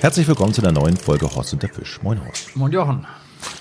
Herzlich willkommen zu einer neuen Folge Horst und der Fisch. Moin Horst. Moin Jochen.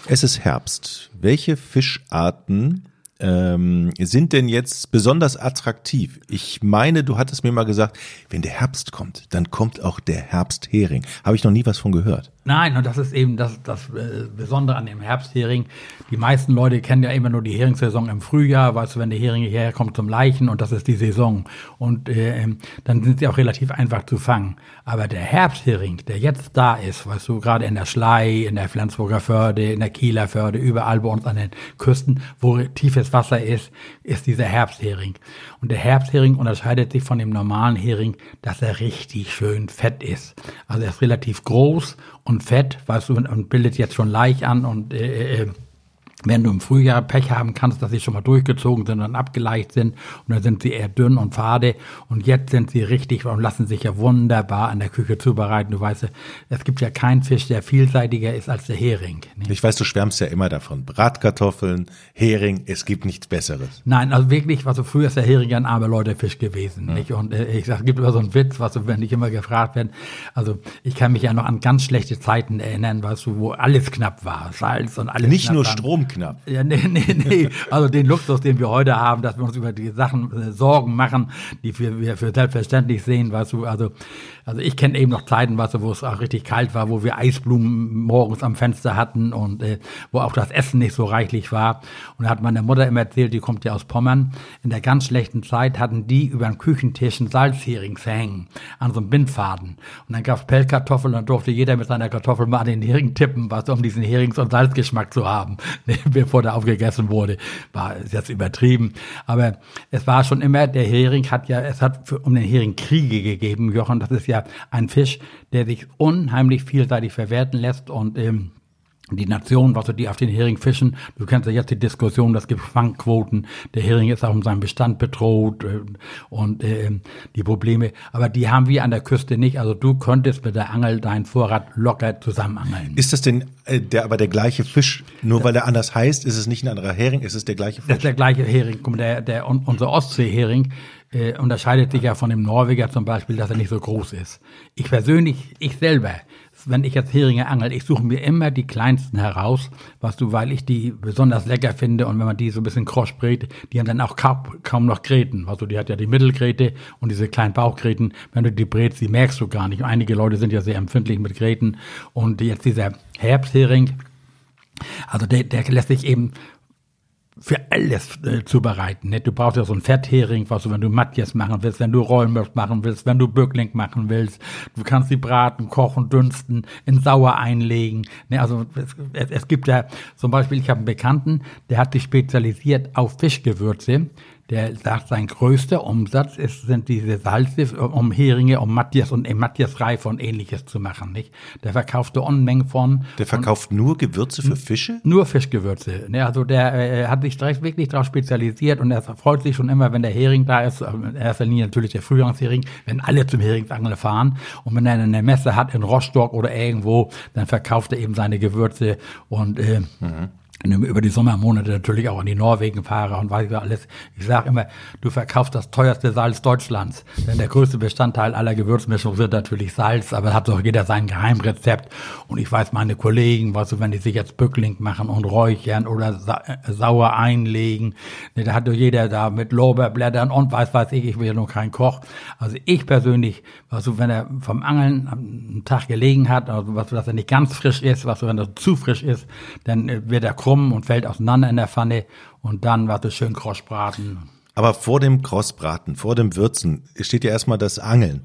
Es ist Herbst. Welche Fischarten ähm, sind denn jetzt besonders attraktiv? Ich meine, du hattest mir mal gesagt, wenn der Herbst kommt, dann kommt auch der Herbsthering. Habe ich noch nie was von gehört. Nein, und das ist eben das, das äh, Besondere an dem Herbsthering. Die meisten Leute kennen ja immer nur die Heringssaison im Frühjahr, weißt du, wenn der Hering hierher kommt zum Leichen und das ist die Saison. Und äh, ähm, dann sind sie auch relativ einfach zu fangen. Aber der Herbsthering, der jetzt da ist, weißt du, gerade in der Schlei, in der Flensburger Förde, in der Kieler Förde, überall bei uns an den Küsten, wo tiefes Wasser ist, ist dieser Herbsthering. Und der Herbsthering unterscheidet sich von dem normalen Hering, dass er richtig schön fett ist. Also er ist relativ groß und fett, weißt du, und bildet jetzt schon Laich an und äh, äh, wenn du im Frühjahr Pech haben kannst, dass sie schon mal durchgezogen sind und abgeleicht sind und dann sind sie eher dünn und fade und jetzt sind sie richtig und lassen sich ja wunderbar an der Küche zubereiten. Du weißt, es gibt ja keinen Fisch, der vielseitiger ist als der Hering. Ne? Ich weiß, du schwärmst ja immer davon. Bratkartoffeln, Hering, es gibt nichts Besseres. Nein, also wirklich, was so früher ist der Hering ja ein armer Leutefisch gewesen. Ja. Nicht? Und äh, ich sag, es gibt immer so einen Witz, was so, wenn ich immer gefragt werde. Also ich kann mich ja noch an ganz schlechte Zeiten erinnern, weißt du, wo alles knapp war, Salz und alles. Nicht nur Strom knapp. Ja, nee, nee, nee. Also den Luxus, den wir heute haben, dass wir uns über die Sachen äh, Sorgen machen, die wir, wir für selbstverständlich sehen, weißt du, also, also ich kenne eben noch Zeiten, weißt du, wo es auch richtig kalt war, wo wir Eisblumen morgens am Fenster hatten und äh, wo auch das Essen nicht so reichlich war. Und da hat meine Mutter immer erzählt, die kommt ja aus Pommern, in der ganz schlechten Zeit hatten die über den Küchentisch einen Salzhering hängen, an so einem Bindfaden. Und dann gab's Pellkartoffeln, dann durfte jeder mit seiner Kartoffel mal an den Hering tippen, was um diesen Herings- und Salzgeschmack zu haben. bevor der aufgegessen wurde, war jetzt übertrieben. Aber es war schon immer, der Hering hat ja, es hat für, um den Hering Kriege gegeben, Jochen. Das ist ja ein Fisch, der sich unheimlich vielseitig verwerten lässt und ähm, die Nation, was die auf den Hering fischen. Du kennst ja jetzt die Diskussion, das gibt Fangquoten. Der Hering ist auch um seinen Bestand bedroht äh, und äh, die Probleme. Aber die haben wir an der Küste nicht. Also du könntest mit der Angel deinen Vorrat locker zusammenangeln. Ist das denn äh, der aber der gleiche Fisch? Nur weil er anders heißt, ist es nicht ein anderer Hering? Ist es der gleiche Fisch? Das ist der gleiche Hering. Der, der, unser Ostseehering äh, unterscheidet sich ja von dem Norweger zum Beispiel, dass er nicht so groß ist. Ich persönlich, ich selber wenn ich jetzt Heringe angel, ich suche mir immer die kleinsten heraus, was du, weil ich die besonders lecker finde und wenn man die so ein bisschen krosch brät, die haben dann auch kaum, noch Gräten. Also die hat ja die Mittelgräte und diese kleinen Bauchgräten. Wenn du die brätst, die merkst du gar nicht. Einige Leute sind ja sehr empfindlich mit Gräten und jetzt dieser Herbsthering, also der, der lässt sich eben für alles äh, zubereiten. Ne? Du brauchst ja so ein Fetthering, was du, wenn du Matjes machen willst, wenn du Rollmilch machen willst, wenn du Böckling machen willst. Du kannst die braten, kochen, dünsten, in Sauer einlegen. Ne? Also es, es, es gibt ja zum Beispiel, ich habe einen Bekannten, der hat sich spezialisiert auf Fischgewürze der sagt, sein größter Umsatz ist, sind diese Salze, um Heringe, um Matthias und Matthias Reife und ähnliches zu machen, nicht? Der verkaufte Unmengen von. Der verkauft nur Gewürze für Fische? Nur Fischgewürze. Ne? Also der äh, hat sich direkt wirklich darauf spezialisiert und er freut sich schon immer, wenn der Hering da ist, in erster Linie natürlich der Frühlingshering, wenn alle zum Heringsangeln fahren. Und wenn er eine Messe hat in Rostock oder irgendwo, dann verkauft er eben seine Gewürze und äh, mhm über die Sommermonate natürlich auch an die Norwegen fahre und weiß ich alles. Ich sage immer, du verkaufst das teuerste Salz Deutschlands. Denn der größte Bestandteil aller Gewürzmischung wird natürlich Salz, aber hat doch jeder sein Geheimrezept. Und ich weiß, meine Kollegen, weißt du, wenn die sich jetzt Bückling machen und räuchern oder sa äh, sauer einlegen, ne, da hat doch jeder da mit Lorbeerblättern und weiß, weiß ich, ich will ja nur kein Koch. Also ich persönlich, weißt du, wenn er vom Angeln am Tag gelegen hat, also was, dass er nicht ganz frisch ist, was du, wenn er zu frisch ist, dann äh, wird er krumm und fällt auseinander in der Pfanne und dann war das schön Krossbraten. Aber vor dem Krossbraten, vor dem Würzen steht ja erstmal das Angeln.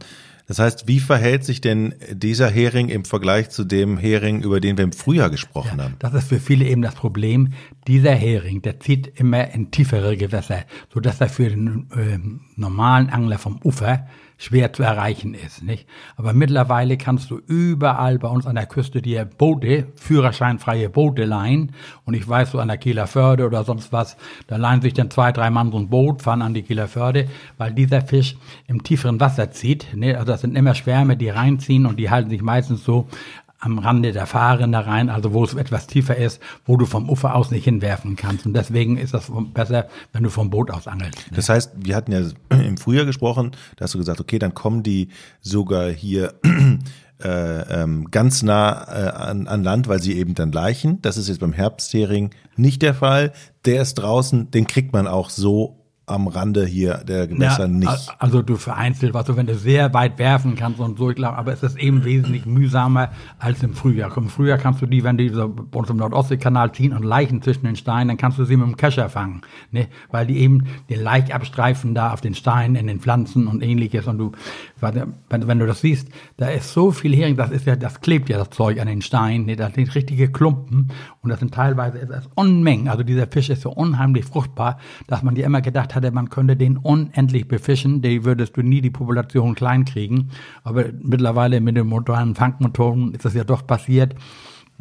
Das heißt, wie verhält sich denn dieser Hering im Vergleich zu dem Hering, über den wir im Frühjahr gesprochen ja, haben? Das ist für viele eben das Problem. Dieser Hering, der zieht immer in tiefere Gewässer, sodass er für den äh, normalen Angler vom Ufer schwer zu erreichen ist, nicht? Aber mittlerweile kannst du überall bei uns an der Küste dir Boote, führerscheinfreie Boote leihen. Und ich weiß, so an der Kieler Förde oder sonst was, da leihen sich dann zwei, drei Mann so ein Boot, fahren an die Kieler Förde, weil dieser Fisch im tieferen Wasser zieht. Ne? Also das sind immer Schwärme, die reinziehen und die halten sich meistens so am Rande der Fahrrinne rein, also wo es etwas tiefer ist, wo du vom Ufer aus nicht hinwerfen kannst. Und deswegen ist das besser, wenn du vom Boot aus angelst. Das heißt, wir hatten ja im Frühjahr gesprochen, da hast du gesagt, okay, dann kommen die sogar hier äh, ähm, ganz nah äh, an, an Land, weil sie eben dann gleichen. Das ist jetzt beim Herbsthering nicht der Fall. Der ist draußen, den kriegt man auch so am Rande hier der Gewässer ja, nicht. Also du vereinzelt, was du, wenn du sehr weit werfen kannst und so, ich glaube, aber es ist eben wesentlich mühsamer als im Frühjahr. Im Frühjahr kannst du die, wenn die so bei uns im Nordostseekanal ziehen und Leichen zwischen den Steinen, dann kannst du sie mit dem Kescher fangen, ne? weil die eben den Laich abstreifen da auf den Steinen, in den Pflanzen und ähnliches und du, wenn, wenn du das siehst, da ist so viel Hering, das ist ja, das klebt ja das Zeug an den Steinen, ne? das sind richtige Klumpen und das sind teilweise, ist das Unmengen, also dieser Fisch ist so unheimlich fruchtbar, dass man dir immer gedacht hatte, man könnte den unendlich befischen, die würdest du nie die Population klein kriegen. Aber mittlerweile mit den modernen Fangmethoden ist das ja doch passiert,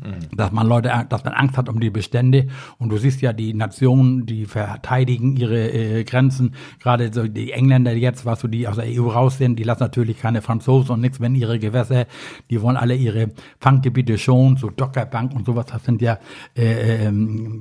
Mhm. dass man Leute, dass man Angst hat um die Bestände. Und du siehst ja, die Nationen, die verteidigen ihre äh, Grenzen. Gerade so die Engländer jetzt, was so die aus der EU raus sind, die lassen natürlich keine Franzosen und nichts, wenn ihre Gewässer, die wollen alle ihre Fanggebiete schon, so Dockerbank und sowas. Das sind ja äh, äh,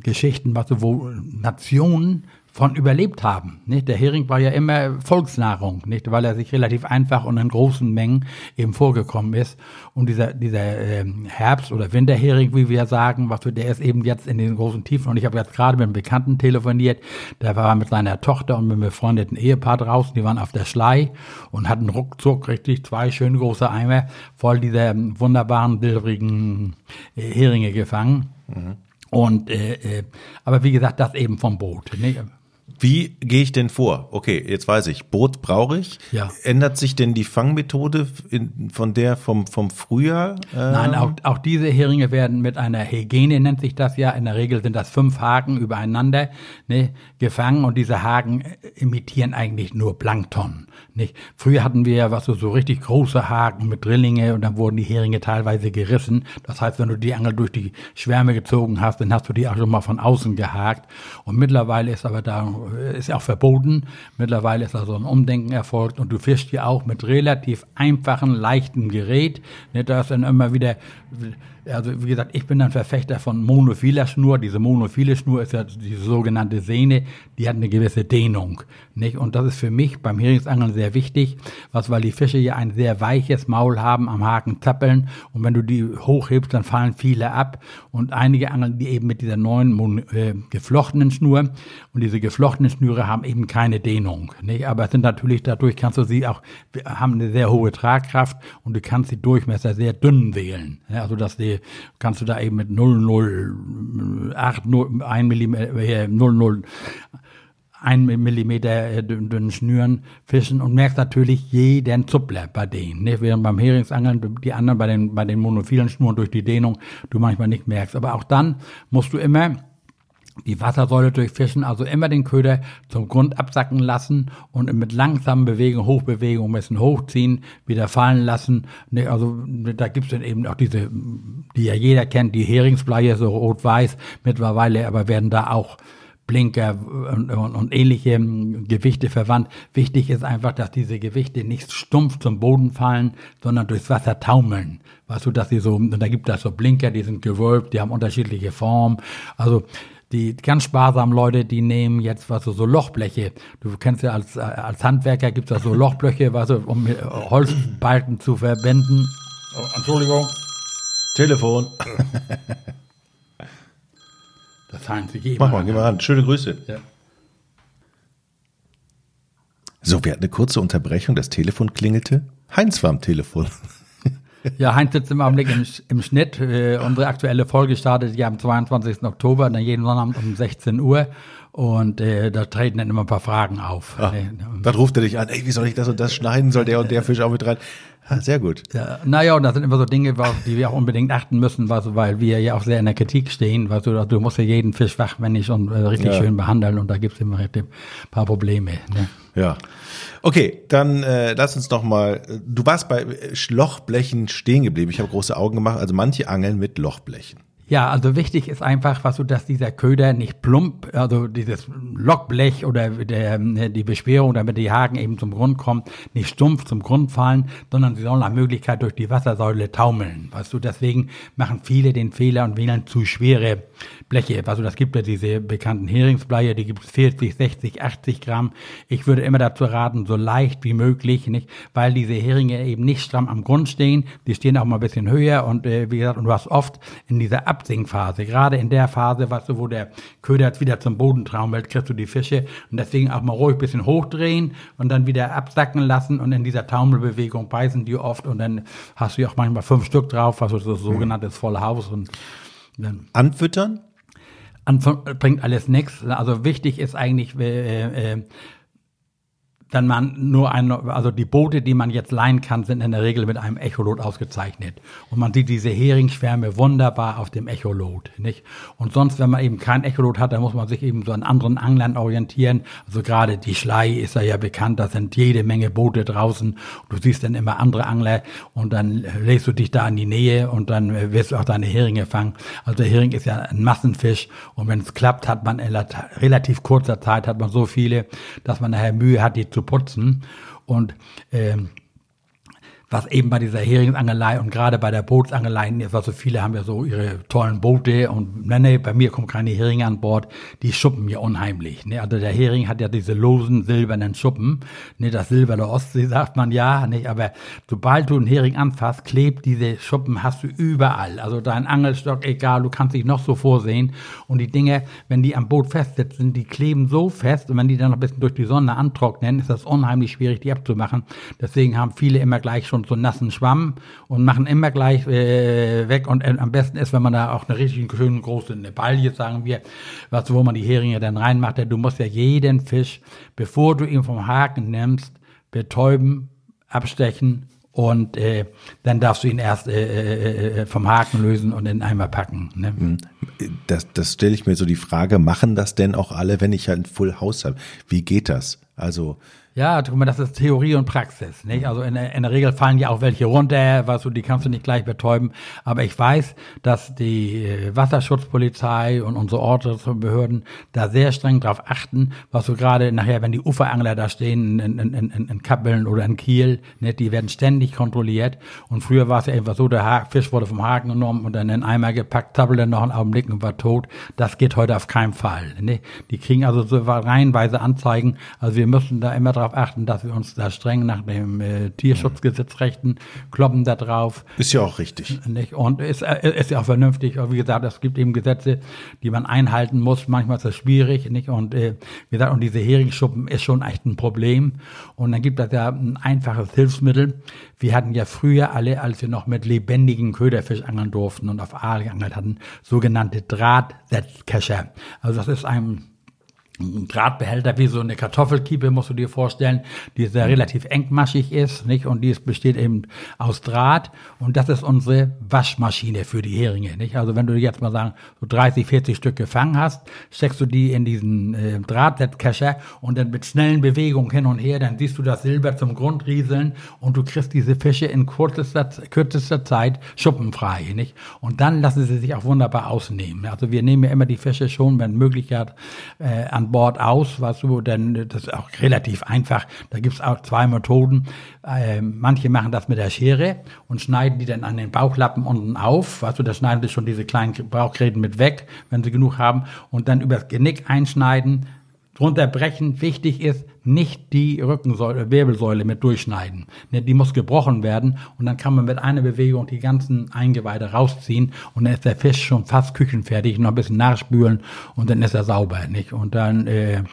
Geschichten, was so, wo Nationen von überlebt haben. Nicht? Der Hering war ja immer Volksnahrung, nicht? weil er sich relativ einfach und in großen Mengen eben vorgekommen ist. Und dieser, dieser ähm, Herbst- oder Winterhering, wie wir sagen, was für, der ist eben jetzt in den großen Tiefen. Und ich habe jetzt gerade mit einem Bekannten telefoniert, der war mit seiner Tochter und mit einem befreundeten Ehepaar draußen, die waren auf der Schlei und hatten ruckzuck richtig zwei schöne große Eimer voll dieser wunderbaren, silbrigen äh, Heringe gefangen. Mhm. Und äh, äh, aber wie gesagt, das eben vom Boot. Nicht? Wie gehe ich denn vor? Okay, jetzt weiß ich, Boot brauche ich. Ja. Ändert sich denn die Fangmethode in, von der vom, vom Frühjahr? Ähm? Nein, auch, auch diese Heringe werden mit einer Hygiene, nennt sich das ja. In der Regel sind das fünf Haken übereinander ne, gefangen und diese Haken imitieren eigentlich nur Plankton. Nicht? Früher hatten wir ja was so, so richtig große Haken mit Drillinge und dann wurden die Heringe teilweise gerissen. Das heißt, wenn du die Angel durch die Schwärme gezogen hast, dann hast du die auch schon mal von außen gehakt. Und mittlerweile ist aber da ist ja auch verboten. Mittlerweile ist da so ein Umdenken erfolgt und du fischst ja auch mit relativ einfachen, leichten Gerät. Ne, da ist dann immer wieder also wie gesagt, ich bin dann Verfechter von monophiler Schnur. Diese monophile Schnur ist ja die sogenannte Sehne, die hat eine gewisse Dehnung. Nicht? Und das ist für mich beim Heringsangeln sehr wichtig, was, weil die Fische ja ein sehr weiches Maul haben, am Haken zappeln und wenn du die hochhebst, dann fallen viele ab und einige angeln die eben mit dieser neuen äh, geflochtenen Schnur und diese geflochtenen Schnüre haben eben keine Dehnung. Nicht? Aber es sind natürlich, dadurch kannst du sie auch, haben eine sehr hohe Tragkraft und du kannst die Durchmesser sehr dünn wählen. Ja, also dass die kannst du da eben mit 008, 1 Millimeter, 00, 1 Millimeter dünnen Schnüren fischen und merkst natürlich jeden Zuppler bei denen. Ne? Während beim Heringsangeln die anderen bei den, bei den monophilen Schnüren durch die Dehnung du manchmal nicht merkst. Aber auch dann musst du immer die Wassersäule durchfischen, also immer den Köder zum Grund absacken lassen und mit langsamen Bewegungen, Hochbewegungen ein bisschen hochziehen, wieder fallen lassen. Ne, also da gibt es dann eben auch diese, die ja jeder kennt, die Heringsbleie, so rot-weiß mittlerweile, aber werden da auch Blinker und, und, und, ähnliche Gewichte verwandt. Wichtig ist einfach, dass diese Gewichte nicht stumpf zum Boden fallen, sondern durchs Wasser taumeln. Weißt du, dass sie so, und da gibt es so Blinker, die sind gewölbt, die haben unterschiedliche Formen. Also die ganz sparsamen Leute, die nehmen jetzt was so, so Lochbleche. Du kennst ja als, als Handwerker gibt's da so Lochbleche, was so, um Holzbalken zu verwenden. Oh, Entschuldigung. Telefon. Das heißt, ich Mach mal, geh mal ran. Schöne Grüße. Ja. So, wir hatten eine kurze Unterbrechung. Das Telefon klingelte. Heinz war am Telefon. Ja, Heinz sitzt im Augenblick im, im Schnitt. Äh, unsere aktuelle Folge startet ja am 22. Oktober, dann jeden Sonnabend um 16 Uhr. Und äh, da treten dann immer ein paar Fragen auf. Ach, dann ruft er dich an, ey, wie soll ich das und das schneiden? Soll der und der Fisch auch mit rein? Ja, sehr gut. Ja, naja, und das sind immer so Dinge, die wir auch unbedingt achten müssen, weil wir ja auch sehr in der Kritik stehen. Weißt du, du musst ja jeden Fisch fachmännisch und äh, richtig ja. schön behandeln und da gibt es immer ein paar Probleme. Ne? Ja. Okay, dann äh, lass uns noch mal. Du warst bei Lochblechen stehen geblieben. Ich habe große Augen gemacht. Also manche angeln mit Lochblechen. Ja, also wichtig ist einfach, was du, dass dieser Köder nicht plump, also dieses Lockblech oder der, die Beschwerung, damit die Haken eben zum Grund kommt, nicht stumpf zum Grund fallen, sondern sie sollen nach Möglichkeit durch die Wassersäule taumeln. Weißt du, deswegen machen viele den Fehler und wählen zu schwere Bleche. Also das gibt ja diese bekannten Heringsbleie, die gibt es 40, 60, 80 Gramm. Ich würde immer dazu raten, so leicht wie möglich, nicht, weil diese Heringe eben nicht stramm am Grund stehen. Die stehen auch mal ein bisschen höher und äh, wie gesagt, und du hast oft in dieser Ab Absinkphase. Gerade in der Phase, weißt du, wo der Köder jetzt wieder zum Boden traumelt, kriegst du die Fische und deswegen auch mal ruhig ein bisschen hochdrehen und dann wieder absacken lassen und in dieser Taumelbewegung beißen die oft und dann hast du auch manchmal fünf Stück drauf, also das sogenannte volle Haus und dann Anfüttern? bringt alles nichts. Also wichtig ist eigentlich, äh, äh, dann man nur ein, also die Boote, die man jetzt leihen kann, sind in der Regel mit einem Echolot ausgezeichnet. Und man sieht diese Heringsschwärme wunderbar auf dem Echolot, nicht? Und sonst, wenn man eben kein Echolot hat, dann muss man sich eben so an anderen Anglern orientieren. Also gerade die Schlei ist ja, ja bekannt, da sind jede Menge Boote draußen. Du siehst dann immer andere Angler und dann legst du dich da in die Nähe und dann wirst du auch deine Heringe fangen. Also der Hering ist ja ein Massenfisch und wenn es klappt, hat man in relativ kurzer Zeit hat man so viele, dass man nachher Mühe hat, die zu zu putzen. Und ähm, was eben bei dieser Heringsangelei und gerade bei der Bootsangelei ist, also viele haben ja so ihre tollen Boote und nee, nee, bei mir kommen keine Heringe an Bord, die schuppen mir unheimlich. Ne? Also der Hering hat ja diese losen silbernen Schuppen, ne? das Silber der Ostsee sagt man ja, nicht? aber sobald du einen Hering anfasst, klebt diese Schuppen, hast du überall. Also dein Angelstock, egal, du kannst dich noch so vorsehen und die Dinge, wenn die am Boot festsitzen, die kleben so fest und wenn die dann noch ein bisschen durch die Sonne antrocknen, ist das unheimlich schwierig, die abzumachen. Deswegen haben viele immer gleich schon und so nassen Schwamm und machen immer gleich äh, weg. Und äh, am besten ist, wenn man da auch eine richtig schöne große Balje, sagen wir, was, wo man die Heringe dann reinmacht. Denn du musst ja jeden Fisch, bevor du ihn vom Haken nimmst, betäuben, abstechen und äh, dann darfst du ihn erst äh, äh, äh vom Haken lösen und in den Eimer packen. Ne? Mhm. Das, das stelle ich mir so die Frage, machen das denn auch alle, wenn ich halt ein Full House habe? Wie geht das? Also ja, guck mal, das ist Theorie und Praxis. Nicht? Also in, in der Regel fallen ja auch welche runter, was du, die kannst du nicht gleich betäuben. Aber ich weiß, dass die äh, Wasserschutzpolizei und unsere Ortsbehörden da sehr streng drauf achten, was du gerade nachher, wenn die Uferangler da stehen in, in, in, in Kappeln oder in Kiel, nicht? die werden ständig kontrolliert. Und früher war es ja einfach so, der ha Fisch wurde vom Haken genommen und dann in einen Eimer gepackt, tappelte noch einen Augenblick und war tot. Das geht heute auf keinen Fall. Nicht? Die kriegen also so reihenweise Anzeigen. Also wir müssen da immer darauf achten, dass wir uns da streng nach dem äh, Tierschutzgesetz richten, kloppen da drauf. Ist ja auch richtig. Nicht? Und ist, äh, ist ja auch vernünftig. Aber wie gesagt, es gibt eben Gesetze, die man einhalten muss. Manchmal ist das schwierig. Nicht? Und äh, wie gesagt, und diese Heringschuppen ist schon echt ein Problem. Und dann gibt es ja ein einfaches Hilfsmittel. Wir hatten ja früher alle, als wir noch mit lebendigen Köderfisch angeln durften und auf Aal geangelt hatten, sogenannte Drahtsetzkescher. Also das ist ein ein Drahtbehälter wie so eine Kartoffelkiepe, musst du dir vorstellen, die sehr mhm. relativ engmaschig ist, nicht? Und die besteht eben aus Draht. Und das ist unsere Waschmaschine für die Heringe, nicht? Also wenn du jetzt mal sagen, so 30, 40 Stück gefangen hast, steckst du die in diesen äh, Drahtsetzkescher und dann mit schnellen Bewegungen hin und her, dann siehst du das Silber zum Grund rieseln und du kriegst diese Fische in kürzester, kürzester Zeit schuppenfrei, nicht? Und dann lassen sie sich auch wunderbar ausnehmen. Also wir nehmen ja immer die Fische schon, wenn Möglichkeit, äh, an Bord aus, was du, denn das ist auch relativ einfach. Da gibt's auch zwei Methoden. Äh, manche machen das mit der Schere und schneiden die dann an den Bauchlappen unten auf. Weißt du, da schneiden sie schon diese kleinen Bauchgräten mit weg, wenn sie genug haben. Und dann übers Genick einschneiden, drunter brechen. Wichtig ist, nicht die Rückensäule, Wirbelsäule mit durchschneiden. Ne, die muss gebrochen werden und dann kann man mit einer Bewegung die ganzen Eingeweide rausziehen und dann ist der Fisch schon fast küchenfertig, noch ein bisschen nachspülen und dann ist er sauber, nicht? Und dann äh,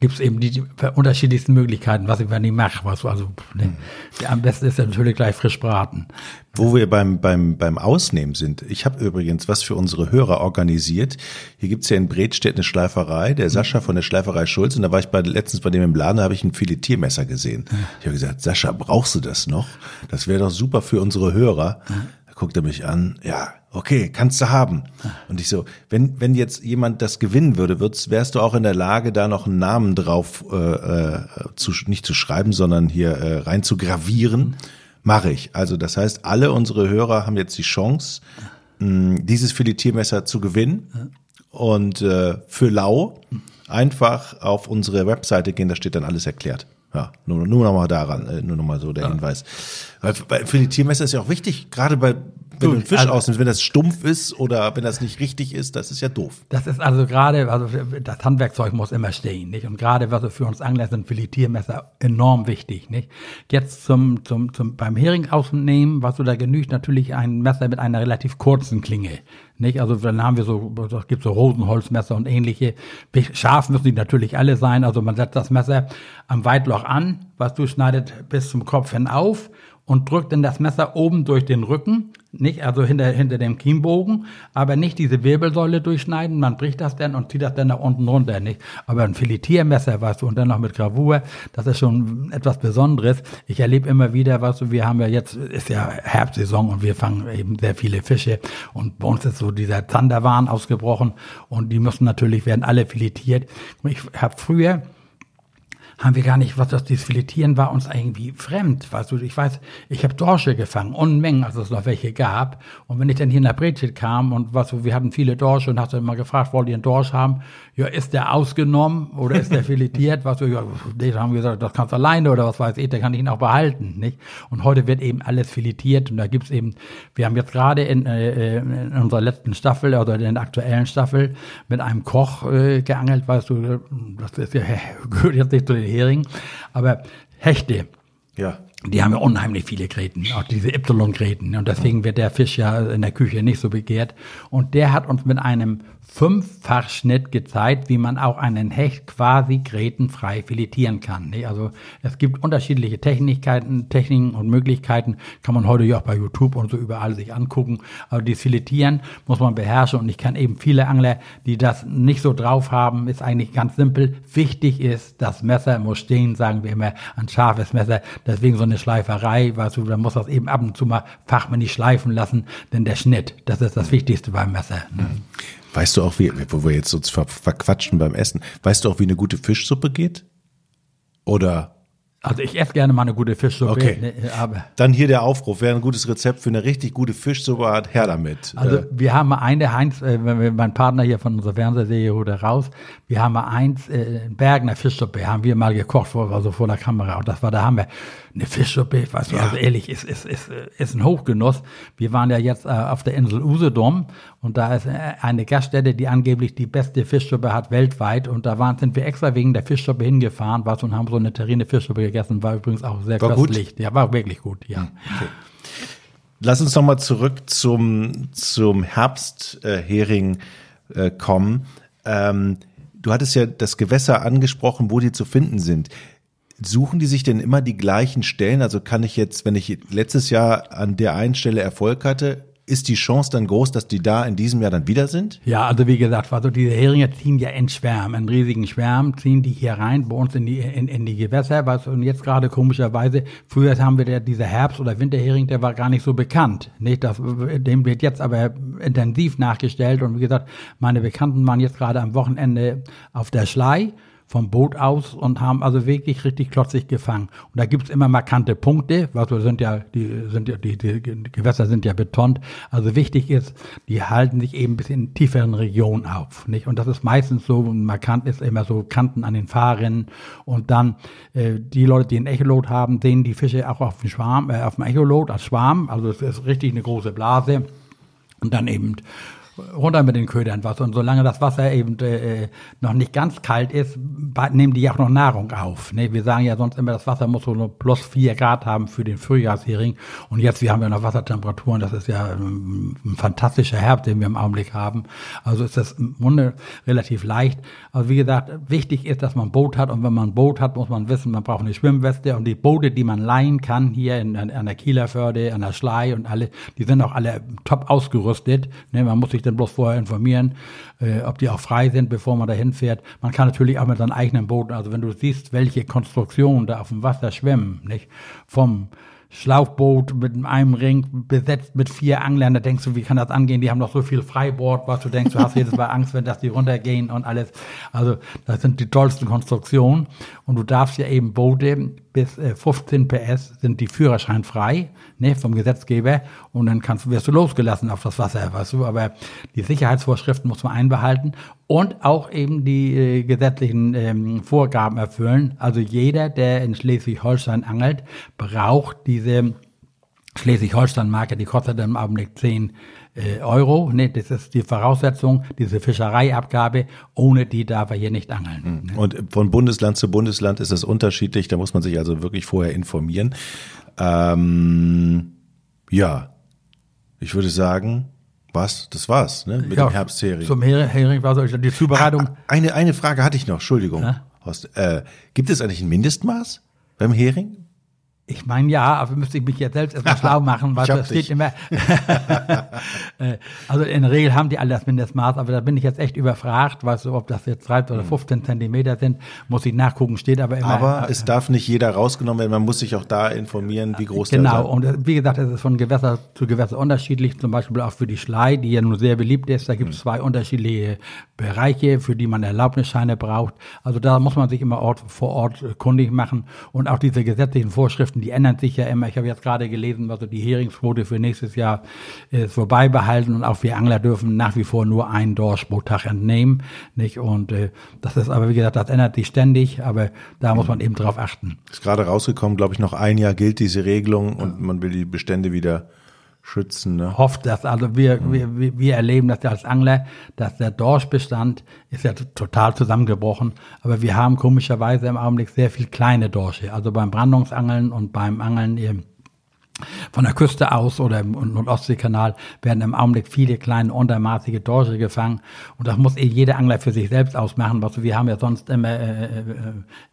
gibt es eben die unterschiedlichsten Möglichkeiten, was ich, wenn ich mache. Was, also, ne, am besten ist natürlich gleich frisch braten. Wo wir beim, beim, beim Ausnehmen sind. Ich habe übrigens was für unsere Hörer organisiert. Hier gibt's ja in Bredstedt eine Schleiferei, der Sascha von der Schleiferei Schulz. Und da war ich bei, letztens bei dem im Laden, da habe ich ein Filetiermesser gesehen. Ich habe gesagt, Sascha, brauchst du das noch? Das wäre doch super für unsere Hörer. Da guckt er mich an, ja, okay, kannst du haben. Und ich so, wenn, wenn jetzt jemand das gewinnen würde, würdest, wärst du auch in der Lage, da noch einen Namen drauf äh, äh, zu, nicht zu schreiben, sondern hier äh, rein zu gravieren. Mache ich. Also das heißt, alle unsere Hörer haben jetzt die Chance, mh, dieses Filetiermesser zu gewinnen. Und äh, für lau einfach auf unsere Webseite gehen, da steht dann alles erklärt. Ja, nur, nur noch mal daran, äh, nur noch mal so der ja. Hinweis. Weil bei Filetiermesser ist ja auch wichtig, gerade bei wenn du einen Fisch also, ausnimmst, wenn das stumpf ist oder wenn das nicht richtig ist, das ist ja doof. Das ist also gerade, also das Handwerkzeug muss immer stehen, nicht? Und gerade also für uns Angler sind Filetiermesser enorm wichtig, nicht? Jetzt zum, zum, zum, beim Hering ausnehmen, was du da genügt, natürlich ein Messer mit einer relativ kurzen Klinge. Nicht? Also dann haben wir so, es gibt so Rosenholzmesser und ähnliche. Scharf müssen die natürlich alle sein. Also man setzt das Messer am Weitloch an, was du schneidet bis zum Kopf hin auf und drückt dann das Messer oben durch den Rücken, nicht, also hinter, hinter dem Kiembogen, aber nicht diese Wirbelsäule durchschneiden, man bricht das dann und zieht das dann nach unten runter, nicht? Aber ein Filetiermesser, weißt du, und dann noch mit Gravur, das ist schon etwas Besonderes. Ich erlebe immer wieder, weißt du, wir haben ja jetzt, ist ja Herbstsaison und wir fangen eben sehr viele Fische und bei uns ist so dieser Zanderwahn ausgebrochen und die müssen natürlich, werden alle filetiert. Ich habe früher, haben wir gar nicht, was das dieses Filetieren war uns irgendwie fremd. Weißt du, ich weiß, ich habe Dorsche gefangen, Unmengen, als es noch welche gab. Und wenn ich dann hier nach Bredstedt kam und was, wir hatten viele Dorsche und hast du immer gefragt, wollt ihr einen Dorsch haben? Ja, ist der ausgenommen oder ist der filetiert? was du, ja, die haben gesagt, das kannst du alleine oder was weiß ich, der kann ich ihn auch behalten, nicht? Und heute wird eben alles filetiert und da gibt's eben, wir haben jetzt gerade in, äh, in unserer letzten Staffel oder in der aktuellen Staffel mit einem Koch äh, geangelt, weißt du, das ist ja, gehört jetzt nicht zu den Hering. Aber Hechte, ja. Die haben ja unheimlich viele Gräten, auch diese Y-Gräten. Und deswegen wird der Fisch ja in der Küche nicht so begehrt. Und der hat uns mit einem Fünffachschnitt gezeigt, wie man auch einen Hecht quasi grätenfrei filetieren kann. Also es gibt unterschiedliche Techniken, Techniken und Möglichkeiten, kann man heute ja auch bei YouTube und so überall sich angucken. Aber die Filetieren muss man beherrschen und ich kann eben viele Angler, die das nicht so drauf haben, ist eigentlich ganz simpel. Wichtig ist, das Messer muss stehen, sagen wir immer, ein scharfes Messer. Deswegen so eine Schleiferei, weißt du, da muss das eben ab und zu mal fachmännisch schleifen lassen, denn der Schnitt, das ist das Wichtigste beim Messer. Ne? Weißt du auch, wie, wo wir jetzt uns verquatschen beim Essen, weißt du auch, wie eine gute Fischsuppe geht? Oder also ich esse gerne mal eine gute Fischsuppe. Okay. Ne, aber Dann hier der Aufruf, wer ein gutes Rezept für eine richtig gute Fischsuppe hat, her damit. Also äh, wir haben mal eine, Heinz, äh, mein Partner hier von unserer Fernsehserie holt raus, wir haben mal eins, äh, Bergner Fischsuppe, haben wir mal gekocht, vor, also vor der Kamera. Und das war, haben wir eine Fischsuppe, weißt du, ja. also ehrlich, ist, ist, ist, ist ein Hochgenuss. Wir waren ja jetzt äh, auf der Insel Usedom und da ist äh, eine Gaststätte, die angeblich die beste Fischsuppe hat weltweit. Und da waren, sind wir extra wegen der Fischsuppe hingefahren, was und haben so eine terrine Fischsuppe gegessen. War übrigens auch sehr war köstlich. Gut? Ja, war wirklich gut, ja. Hm, okay. Lass uns nochmal zurück zum, zum Herbsthering äh, äh, kommen. Ähm, du hattest ja das Gewässer angesprochen, wo die zu finden sind. Suchen die sich denn immer die gleichen Stellen? Also kann ich jetzt, wenn ich letztes Jahr an der einen Stelle Erfolg hatte, ist die Chance dann groß, dass die da in diesem Jahr dann wieder sind? Ja, also wie gesagt, also diese Heringe ziehen ja in Schwärmen, in riesigen Schwärmen, ziehen die hier rein, bei uns in die, in, in die Gewässer, was, und jetzt gerade komischerweise, früher haben wir der, dieser Herbst- oder Winterhering, der war gar nicht so bekannt, nicht? Das, dem wird jetzt aber intensiv nachgestellt und wie gesagt, meine Bekannten waren jetzt gerade am Wochenende auf der Schlei, vom Boot aus und haben also wirklich richtig klotzig gefangen. Und da gibt's immer markante Punkte, was also sind ja, die sind ja, die, die Gewässer sind ja betont. Also wichtig ist, die halten sich eben bis in tieferen Regionen auf. Nicht? Und das ist meistens so, markant ist immer so Kanten an den Fahrrinnen. Und dann äh, die Leute, die ein Echolot haben, sehen die Fische auch auf dem Schwarm, äh, auf dem Echolot als Schwarm. Also es ist richtig eine große Blase. Und dann eben runter mit den Ködern was. Und solange das Wasser eben äh, noch nicht ganz kalt ist, nehmen die auch noch Nahrung auf. Ne? Wir sagen ja sonst immer, das Wasser muss so nur plus vier Grad haben für den Frühjahrshering. Und jetzt, wir haben ja noch Wassertemperaturen, das ist ja ein, ein fantastischer Herbst, den wir im Augenblick haben. Also ist das im Grunde relativ leicht. Also wie gesagt, wichtig ist, dass man ein Boot hat. Und wenn man ein Boot hat, muss man wissen, man braucht eine Schwimmweste. Und die Boote, die man leihen kann, hier in, an der Kielerförde, an der Schlei und alle, die sind auch alle top ausgerüstet. Ne? Man muss sich dann bloß vorher informieren, äh, ob die auch frei sind, bevor man da hinfährt. Man kann natürlich auch mit seinen eigenen Booten, also wenn du siehst, welche Konstruktionen da auf dem Wasser schwimmen, nicht? Vom Schlauchboot mit einem Ring besetzt mit vier Anglern. Da denkst du, wie kann das angehen? Die haben doch so viel Freibord, was du denkst, du hast jedes Mal Angst, wenn das die runtergehen und alles. Also das sind die tollsten Konstruktionen. Und du darfst ja eben Boote bis äh, 15 PS sind die Führerschein frei, ne, vom Gesetzgeber. Und dann kannst, wirst du losgelassen auf das Wasser, weißt du. Aber die Sicherheitsvorschriften muss man einbehalten und auch eben die äh, gesetzlichen ähm, Vorgaben erfüllen. Also jeder, der in Schleswig-Holstein angelt, braucht diese Schleswig-Holstein-Marke, die kostet im Augenblick 10 äh, Euro. Ne, das ist die Voraussetzung, diese Fischereiabgabe. Ohne die darf er hier nicht angeln. Ne? Und von Bundesland zu Bundesland ist das unterschiedlich. Da muss man sich also wirklich vorher informieren. Ähm, ja, ich würde sagen, was? Das war's, ne? Mit Ja, dem Herbsthering. Zum Her- Hering war so die Zubereitung. Eine, eine Frage hatte ich noch, Entschuldigung. Ja? Horst. Äh, gibt es eigentlich ein Mindestmaß beim Hering? Ich meine ja, aber müsste ich mich jetzt selbst erstmal schlau machen, weil das steht dich. immer. Äh, also in der Regel haben die alle das Mindestmaß, aber da bin ich jetzt echt überfragt, weißt du, ob das jetzt 13 oder 15 Zentimeter sind, muss ich nachgucken, steht aber immer. Aber es darf nicht jeder rausgenommen werden. Man muss sich auch da informieren, wie groß der Genau, sein und äh, wie gesagt, es ist von Gewässer zu Gewässer unterschiedlich, zum Beispiel auch für die Schlei, die ja nun sehr beliebt ist. Da gibt es zwei unterschiedliche Bereiche, für die man Erlaubnisscheine braucht. Also da muss man sich immer Ort, vor Ort äh, kundig machen. Und auch diese gesetzlichen Vorschriften, die ändern sich ja immer. Ich habe jetzt gerade gelesen, also die Heringsquote für nächstes Jahr ist vorbei behalten und auch wir Angler dürfen nach wie vor nur einen Dorsch pro Tag entnehmen. Nicht? Und äh, das ist aber, wie gesagt, das ändert sich ständig, aber da muss man eben drauf achten. Ist gerade rausgekommen, glaube ich, noch ein Jahr gilt diese Regelung und man will die Bestände wieder schützen. Ne? hofft, dass also wir, wir, wir- wir erleben das ja als Angler, dass der Dorschbestand ist ja total zusammengebrochen, aber wir haben komischerweise im Augenblick sehr viel kleine Dorsche. Also beim Brandungsangeln und beim Angeln eben von der Küste aus oder im Nordostseekanal werden im Augenblick viele kleine untermaßige Dorsche gefangen und das muss eh jeder Angler für sich selbst ausmachen. Was wir haben ja sonst immer äh, äh,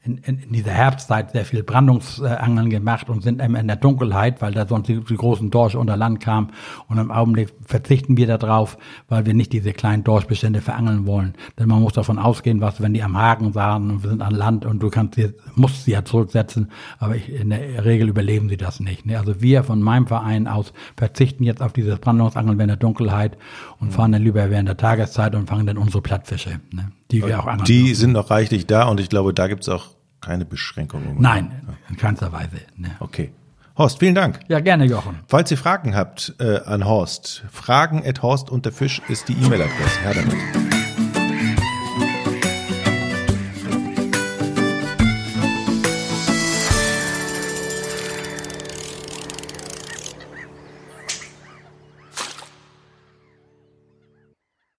in, in, dieser Herbstzeit sehr viel Brandungsangeln gemacht und sind immer in der Dunkelheit, weil da sonst die, die großen Dorsche unter Land kamen und im Augenblick verzichten wir darauf, weil wir nicht diese kleinen Dorschbestände verangeln wollen. Denn man muss davon ausgehen, was wenn die am Haken sahen und wir sind an Land und du kannst sie, musst sie ja zurücksetzen, aber ich, in der Regel überleben sie das nicht. Ne? Also wir von meinem Verein aus verzichten jetzt auf dieses Brandungsangeln während der Dunkelheit und fahren dann lieber während der Tageszeit und fangen dann unsere Plattfische, ne? die wir auch angeln. Die dürfen. sind noch reichlich da und ich glaube, da gibt's auch keine Beschränkungen. Nein, in keinster Weise. Ne? Okay. Horst, vielen Dank. Ja, gerne, Jochen. Falls ihr Fragen habt äh, an Horst, fragen at horst und der Fisch ist die E-Mail-Adresse. Her damit.